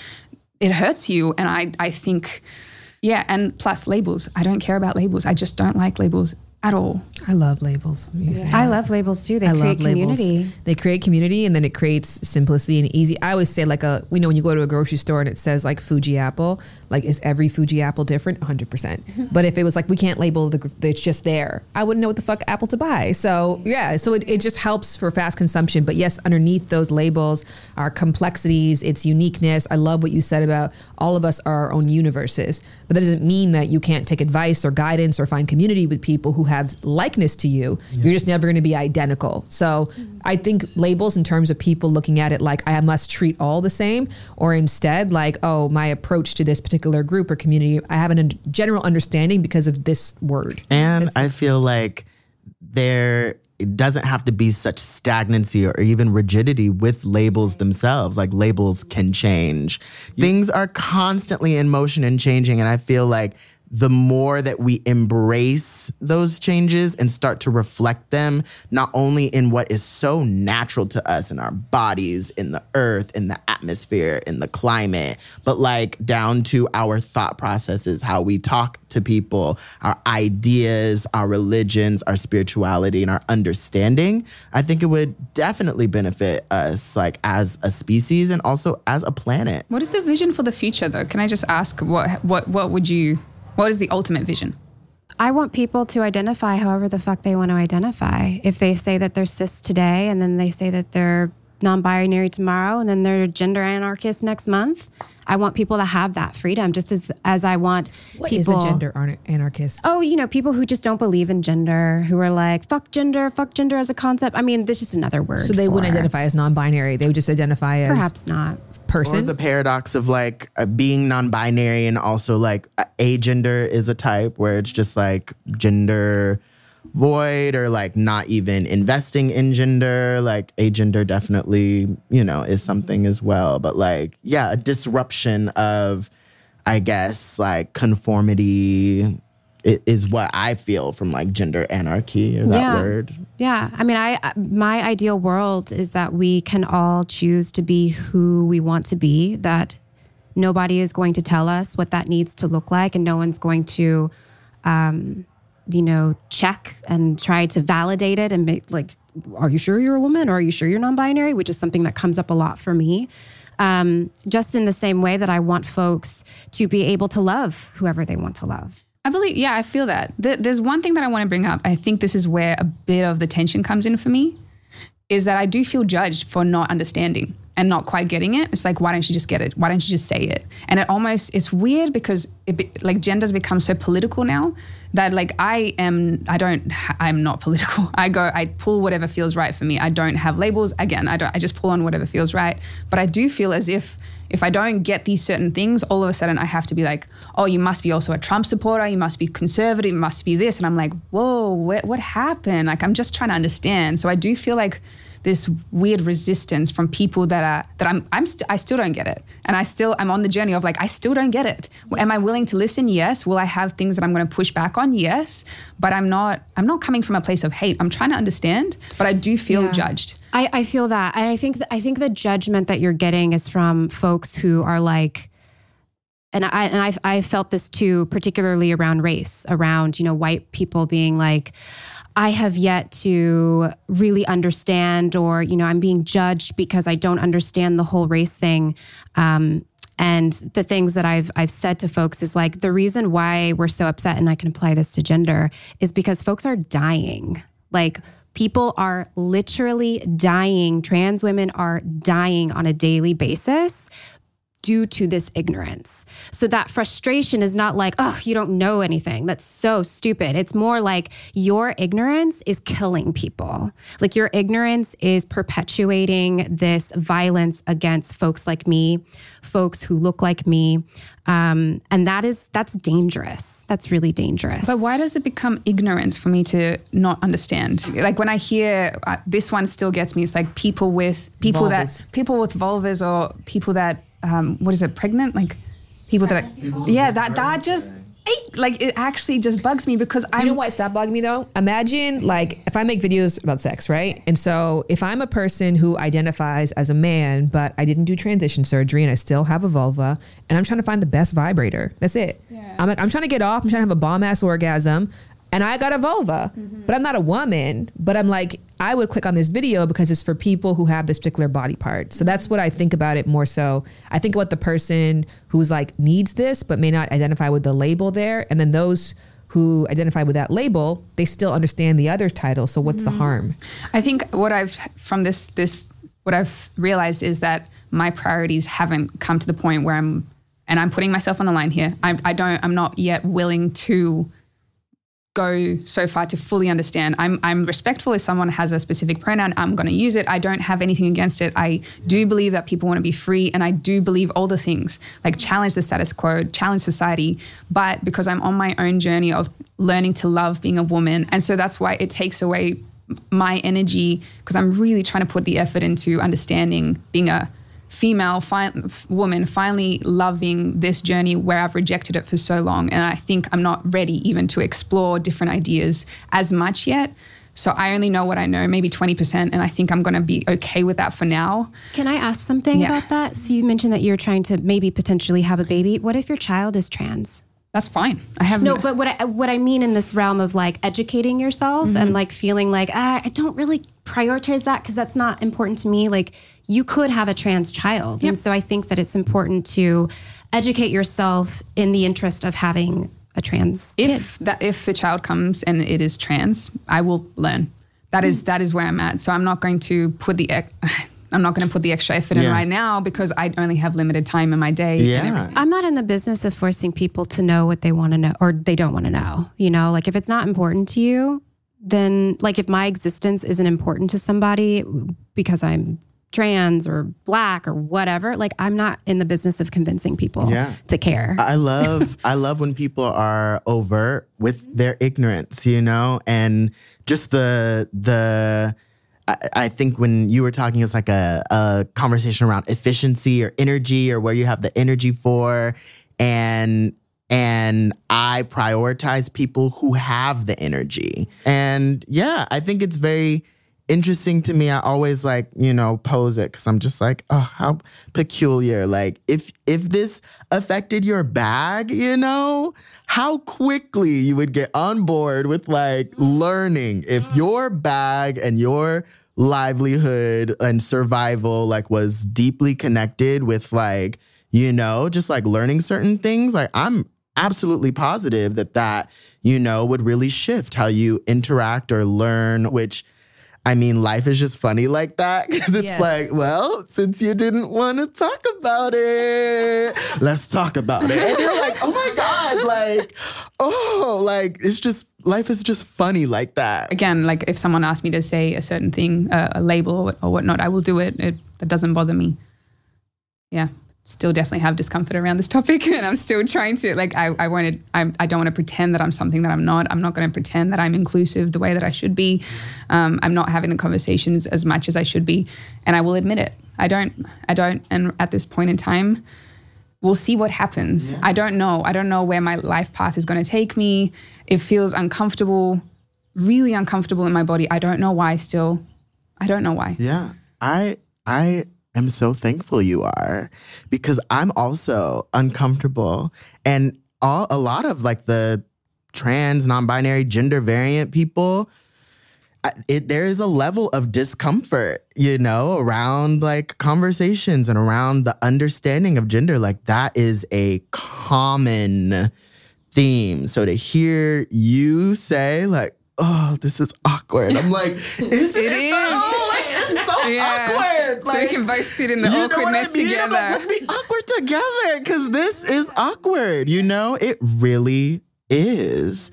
it hurts you. And I, I think yeah and plus labels. I don't care about labels. I just don't like labels at all. I love labels. I love labels too. They I create love labels. community. They create community and then it creates simplicity and easy. I always say like a, you know, when you go to a grocery store and it says like Fuji apple, like is every Fuji apple different? 100%. percent mm-hmm. But if it was like, we can't label the, gr- it's just there, I wouldn't know what the fuck apple to buy. So yeah, so it, it just helps for fast consumption. But yes, underneath those labels are complexities, it's uniqueness. I love what you said about all of us are our own universes. But that doesn't mean that you can't take advice or guidance or find community with people who have likeness to you. You're just never going to be identical. So mm-hmm. I think labels in terms of people looking at it like I must treat all the same, or instead like, oh, my approach to this particular group or community, I have a general understanding because of this word. And I feel like there it doesn't have to be such stagnancy or even rigidity with labels themselves. Like labels can change. Things are constantly in motion and changing. And I feel like the more that we embrace those changes and start to reflect them, not only in what is so natural to us in our bodies, in the earth, in the atmosphere, in the climate, but like down to our thought processes, how we talk to people, our ideas, our religions, our spirituality, and our understanding, I think it would definitely benefit us, like as a species and also as a planet. What is the vision for the future, though? Can I just ask what what what would you? What is the ultimate vision? I want people to identify however the fuck they want to identify. If they say that they're cis today and then they say that they're non binary tomorrow and then they're gender anarchist next month, I want people to have that freedom just as, as I want What is people. a gender ar- anarchist? Oh, you know, people who just don't believe in gender, who are like, fuck gender, fuck gender as a concept. I mean, this is another word. So they wouldn't identify as non-binary. They would just identify as Perhaps not. Or the paradox of like uh, being non-binary and also like a- agender is a type where it's just like gender void or like not even investing in gender. Like agender definitely you know is something as well. But like yeah a disruption of i guess like conformity is what i feel from like gender anarchy or that Yeah. word Yeah, I mean, I I- my ideal world is that we can all choose to be who we want to be. That nobody is going to tell us what that needs to look like, and no one's going to, um, you know, check and try to validate it and make like, are you sure you're a woman or are you sure you're non-binary? Which is something that comes up a lot for me. Um, just in the same way that I want folks to be able to love whoever they want to love. I believe, yeah, I feel that. Th- There's one thing that I want to bring up. I think this is where a bit of the tension comes in for me, is that I do feel judged for not understanding and not quite getting it. It's like, why don't you just get it? Why don't you just say it? And it almost, it's weird because it be, like gender's become so political now that like I am, I don't, I'm not political. I go, I pull whatever feels right for me. I don't have labels. Again, I don't, I just pull on whatever feels right. But I do feel as if if I don't get these certain things, all of a sudden I have to be like, oh, you must be also a Trump supporter, you must be conservative, you must be this. And I'm like, whoa, what, what happened? Like, I'm just trying to understand. So I do feel like this weird resistance from people that are that I'm I'm st- I still don't get it, and I still I'm on the journey of like I still don't get it. Am I willing to listen? Yes. Will I have things that I'm going to push back on? Yes. But I'm not I'm not coming from a place of hate. I'm trying to understand, but I do feel Yeah. judged. I, I feel that, and I think th- I think the judgment that you're getting is from folks who are like, and I and I I felt this too, particularly around race, around you know white people being like. I have yet to really understand, or you know, I'm being judged because I don't understand the whole race thing. Um, and the things that I've I've said to folks is like the reason why we're so upset, and I can apply this to gender, is because folks are dying. Like people are literally dying. Trans women are dying on a daily basis due to this ignorance. So that frustration is not like, oh, you don't know anything. That's so stupid. It's more like your ignorance is killing people. Like your ignorance is perpetuating this violence against folks like me, folks who look like me. Um, and that is that's dangerous. That's really dangerous. But why does it become ignorance for me to not understand? Like when I hear uh, this one still gets me. It's like people with people Vulvas. that people with vulvas or people that um, what is it pregnant like people that are, yeah that that just it, like it actually just bugs me because I'm You know why it stopped bugging me though? Imagine like if I make videos about sex, right? And so if I'm a person who identifies as a man, but I didn't do transition surgery and I still have a vulva, and I'm trying to find the best vibrator. That's it. I'm like, I'm trying to get off. I'm trying to have a bomb ass orgasm. and I got a vulva, Mm-hmm. but I'm not a woman. But I'm like, I would click on this video because it's for people who have this particular body part. So that's what I think about it more so. I think about the person who's like needs this, but may not identify with the label there. And then those who identify with that label, they still understand the other title. So what's Mm-hmm. the harm? I think what I've from this this what I've realized is that my priorities haven't come to the point where I'm and I'm putting myself on the line here. I, I don't I'm not yet willing to go so far to fully understand. I'm I'm respectful if someone has a specific pronoun, I'm going to use it. I don't have anything against it. I do believe that people want to be free and I do believe all the things, like challenge the status quo, challenge society, but because I'm on my own journey of learning to love being a woman, and so that's why it takes away my energy because I'm really trying to put the effort into understanding being a female fi- woman finally loving this journey where I've rejected it for so long. And I think I'm not ready even to explore different ideas as much yet. So I only know what I know, maybe 20%. And I think I'm going to be okay with that for now. Can I ask something Yeah. about that? So you mentioned that you're trying to maybe potentially have a baby. What if your child is trans? That's fine. I have No, but what I, what I mean in this realm of like educating yourself Mm-hmm. and like feeling like ah, I don't really prioritize that because that's not important to me. Like you could have a trans child, and so I think that it's important to educate yourself in the interest of having a trans kid. if that if the child comes and it is trans, I will learn. That is that is where I'm at. So I'm not going to put the I'm not going to put the extra effort in right now because I only have limited time in my day. Yeah. everything. I'm not in the business of forcing people to know what they want to know or they don't want to know. You know, like if it's not important to you, then like if my existence isn't important to somebody because I'm trans or black or whatever, like I'm not in the business of convincing people Yeah. to care. I love I love when people are overt with their ignorance, you know, and just the the I, think when you were talking, it's like a, a conversation around efficiency or energy or where you have the energy for, and and I prioritize people who have the energy. And yeah, I think it's very interesting to me. I always like, you know, pose it because I'm just like, oh, how peculiar. Like, if if this affected your bag, you know, how quickly you would get on board with like mm. learning if mm. your bag and your livelihood and survival like was deeply connected with like you know just like learning certain things like i'm absolutely positive that that you know would really shift how you interact or learn which I mean, life is just funny like that because it's Yes. like, well, since you didn't want to talk about it, let's talk about it. And you're like, oh my God, like, oh, like it's just, life is just funny like that. Again, like if someone asked me to say a certain thing, uh, a label or, or whatnot, I will do it. It that doesn't bother me. Yeah, still definitely have discomfort around this topic, and I'm still trying to like. I I wanted. I I don't want to pretend that I'm something that I'm not. I'm not going to pretend that I'm inclusive the way that I should be. Um, I'm not having the conversations as much as I should be, and I will admit it. I don't. I don't. And at this point in time, we'll see what happens. I don't know. I don't know where my life path is going to take me. It feels uncomfortable, really uncomfortable in my body. I don't know why still. I don't know why. Yeah. I, I, am so thankful you are because I'm also uncomfortable and all a lot of like the trans non-binary gender variant people it, there is a level of discomfort, you know, around like conversations and around the understanding of gender. Like that is a common theme. So to hear you say like, "Oh, this is awkward," I'm like, "Is it? It is. though? Like, it's so Yeah. awkward." So we can both sit in the what I awkwardness mean? Together. like, Let's be awkward together because this is awkward. You know, it really is.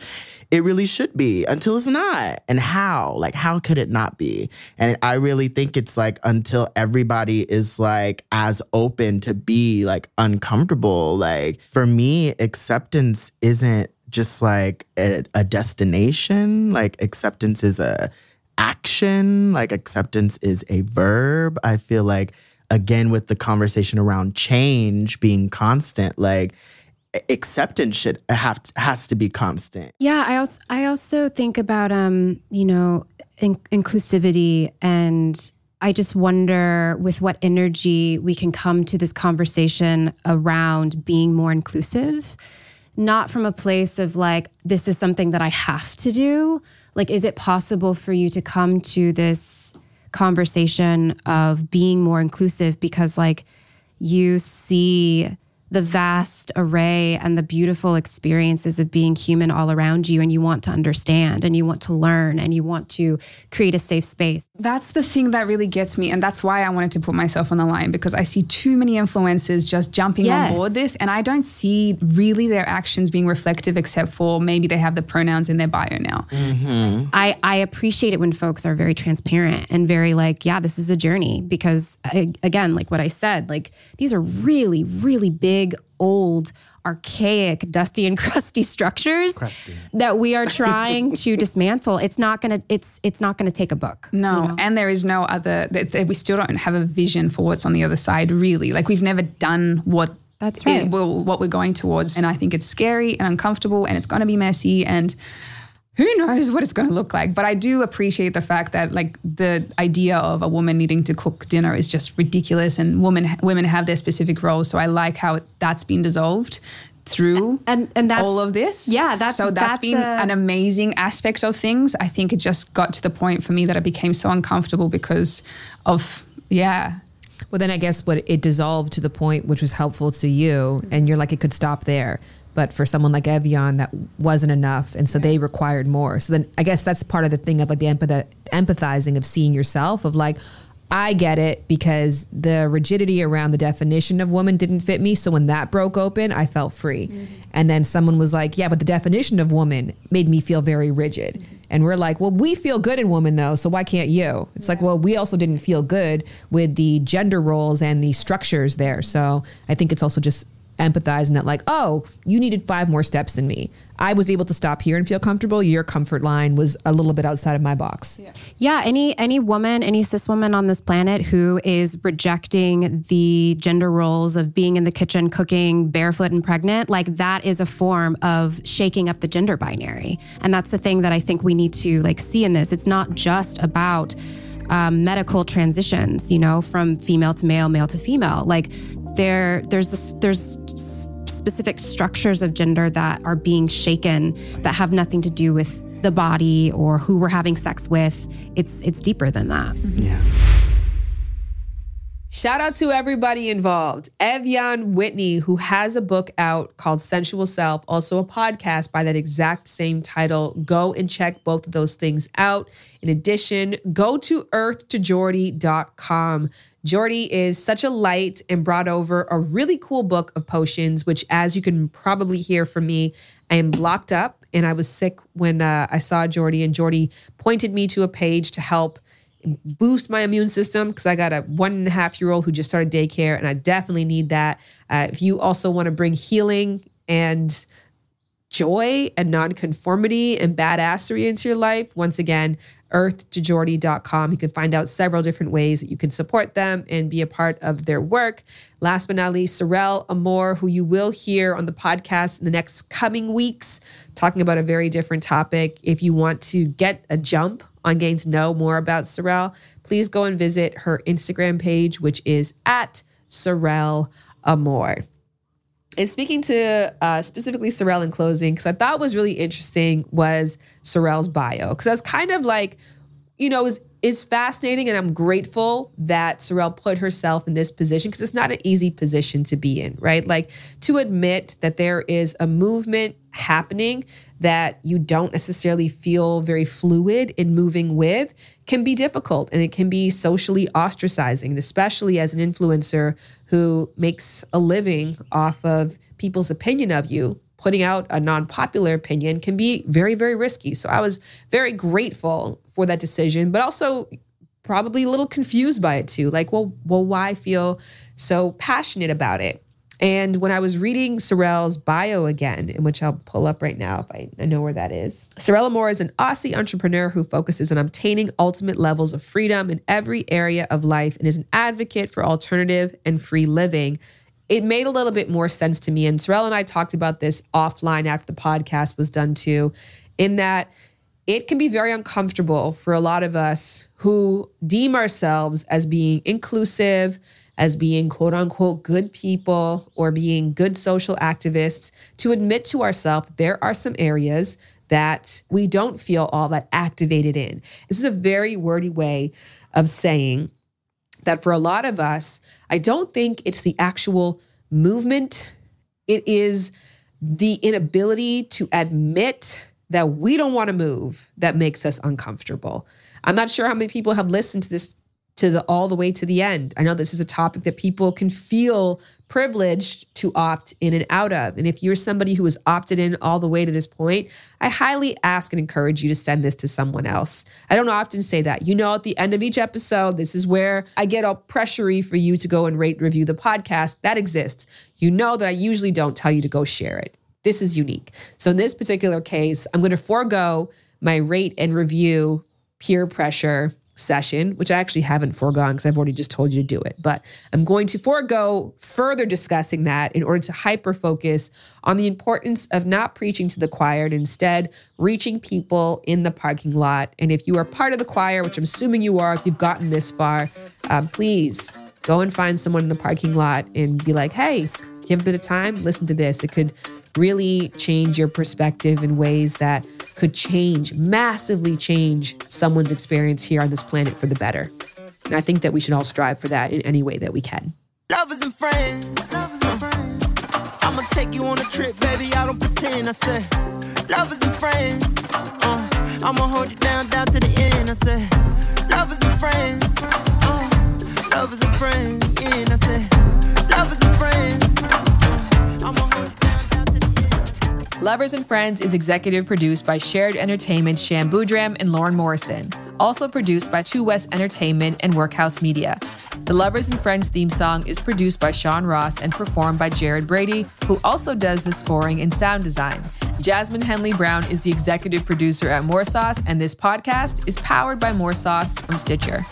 It really should be until it's not. And how? Like, how could it not be? And I really think it's like until everybody is like as open to be like uncomfortable. Like, for me, acceptance isn't just like a, a destination, like, acceptance is a action, like, acceptance is a verb. I feel like, again, with the conversation around change being constant, like, acceptance should have has to be constant. Yeah, I also I also think about um, you know, in- inclusivity and I just wonder with what energy we can come to this conversation around being more inclusive not from a place of like, this is something that I have to do. Like, is it possible for you to come to this conversation of being more inclusive because, like, you see the vast array and the beautiful experiences of being human all around you and you want to understand and you want to learn and you want to create a safe space. That's the thing that really gets me. And that's why I wanted to put myself on the line because I see too many influencers just jumping Yes. on board this. And I don't see really their actions being reflective, except for maybe they have the pronouns in their bio now. Mm-hmm. I, I appreciate it when folks are very transparent and very like, yeah, this is a journey. Because again, like what I said, like these are really, really big, old, archaic, dusty and crusty structures that we are trying to dismantle. It's not gonna, it's it's not gonna take a book. No, and there is no other. That, that we still don't have a vision for what's on the other side. Really, like we've never done what. That's it- well, what we're going towards, and I think it's scary and uncomfortable, and it's going to be messy, and who knows what it's going to look like. But I do appreciate the fact that like the idea of a woman needing to cook dinner is just ridiculous, and women women have their specific roles. So I like how that's been dissolved through And and that's all of this. Yeah, that's so that's that's been a- an amazing aspect of things. I think it just got to the point for me that I became so uncomfortable because of yeah. Well, then I guess what it dissolved to the point which was helpful to you, and you're like it could stop there. But for someone like Ev'Yan, that wasn't enough, and so they required more. So then I guess that's part of the thing of like the empath- empathizing of seeing yourself of like. I get it because the rigidity around the definition of woman didn't fit me. So when that broke open, I felt free. Mm-hmm. And then someone was like, Yeah, but the definition of woman made me feel very rigid. Mm-hmm. And we're like, Well, we feel good in woman though, so why can't you? It's like, Well, we also didn't feel good with the gender roles and the structures there. So I think it's also just empathizing that, like, oh, you needed five more steps than me. I was able to stop here and feel comfortable. Your comfort line was a little bit outside of my box. Yeah, any any woman, any cis woman on this planet who is rejecting the gender roles of being in the kitchen, cooking, barefoot and pregnant, like that is a form of shaking up the gender binary. And that's the thing that I think we need to like see in this. It's not just about um, medical transitions, you know, from female to male, male to female. Like there, there's this, there's specific structures of gender that are being shaken that have nothing to do with the body or who we're having sex with. It's it's deeper than that. Mm-hmm. Yeah. Shout out to everybody involved. Ev'Yan Whitney, who has a book out called Sensual Self, also a podcast by that exact same title. Go and check both of those things out. In addition, go to earthtojordy.com. Jordy is such a light and brought over a really cool book of potions, which, as you can probably hear from me, I am blocked up and I was sick when uh, I saw Jordy, and Jordy pointed me to a page to help boost my immune system because I got a one and a half year old who just started daycare, and I definitely need that. Uh, if you also want to bring healing and joy and nonconformity and badassery into your life, once again, earthtojordy.com. You can find out several different ways that you can support them and be a part of their work. Last but not least, Sorelle Amore, who you will hear on the podcast in the next coming weeks, talking about a very different topic. If you want to get a jump on getting to know more about Sorelle, please go and visit her Instagram page, which is at Sorelle Amore. And speaking to uh, specifically Sorelle in closing, because I thought was really interesting was Sorelle's bio. Because was kind of like, you know, is is fascinating, and I'm grateful that Sorelle put herself in this position because it's not an easy position to be in, right? Like to admit that there is a movement happening that you don't necessarily feel very fluid in moving with can be difficult and it can be socially ostracizing, especially as an influencer who makes a living off of people's opinion of you. Putting out a non popular opinion can be very, very risky. So I was very grateful for that decision, but also probably a little confused by it too. Like, well, well, why feel so passionate about it? And when I was reading Sorelle's bio again, in which I'll pull up right now if I, I know where that is, Sorelle Amore is an Aussie entrepreneur who focuses on obtaining ultimate levels of freedom in every area of life and is an advocate for alternative and free living. It made a little bit more sense to me. And Sorelle and I talked about this offline after the podcast was done too, in that it can be very uncomfortable for a lot of us who deem ourselves as being inclusive, as being quote unquote good people or being good social activists to admit to ourselves there are some areas that we don't feel all that activated in. This is a very wordy way of saying that for a lot of us, I don't think it's the actual movement, it is the inability to admit that we don't want to move that makes us uncomfortable. I'm not sure how many people have listened to this to the all the way to the end. I know this is a topic that people can feel privileged to opt in and out of. And if you're somebody who has opted in all the way to this point, I highly ask and encourage you to send this to someone else. I don't often say that. You know, at the end of each episode, this is where I get all pressury for you to go and rate review the podcast. That exists. You know that I usually don't tell you to go share it. This is unique. So in this particular case, I'm going to forego my rate and review peer pressure session, which I actually haven't foregone because I've already just told you to do it. But I'm going to forego further discussing that in order to hyper focus on the importance of not preaching to the choir and instead reaching people in the parking lot. And if you are part of the choir, which I'm assuming you are, if you've gotten this far, um, please go and find someone in the parking lot and be like, hey, have a bit of time? Listen to this. It could really change your perspective in ways that could change, massively change someone's experience here on this planet for the better. And I think that we should all strive for that in any way that we can. Lovers and friends. Take you on a trip, baby. I don't pretend. I said, lovers and friends. Uh, I'ma hold you down, down to the end. I said, lovers and friends. Uh, lovers and friends. I said, lovers and friends. Uh, I'ma hold you down, Lovers and Friends is executive produced by Shared Entertainment Shan Boodram and Lauren Morrison. Also produced by Two West Entertainment and Workhouse Media. The Lovers and Friends theme song is produced by Sean Ross and performed by Jared Brady, who also does the scoring and sound design. Jasmine Henley Brown is the executive producer at More Sauce, and this podcast is powered by More Sauce from Stitcher.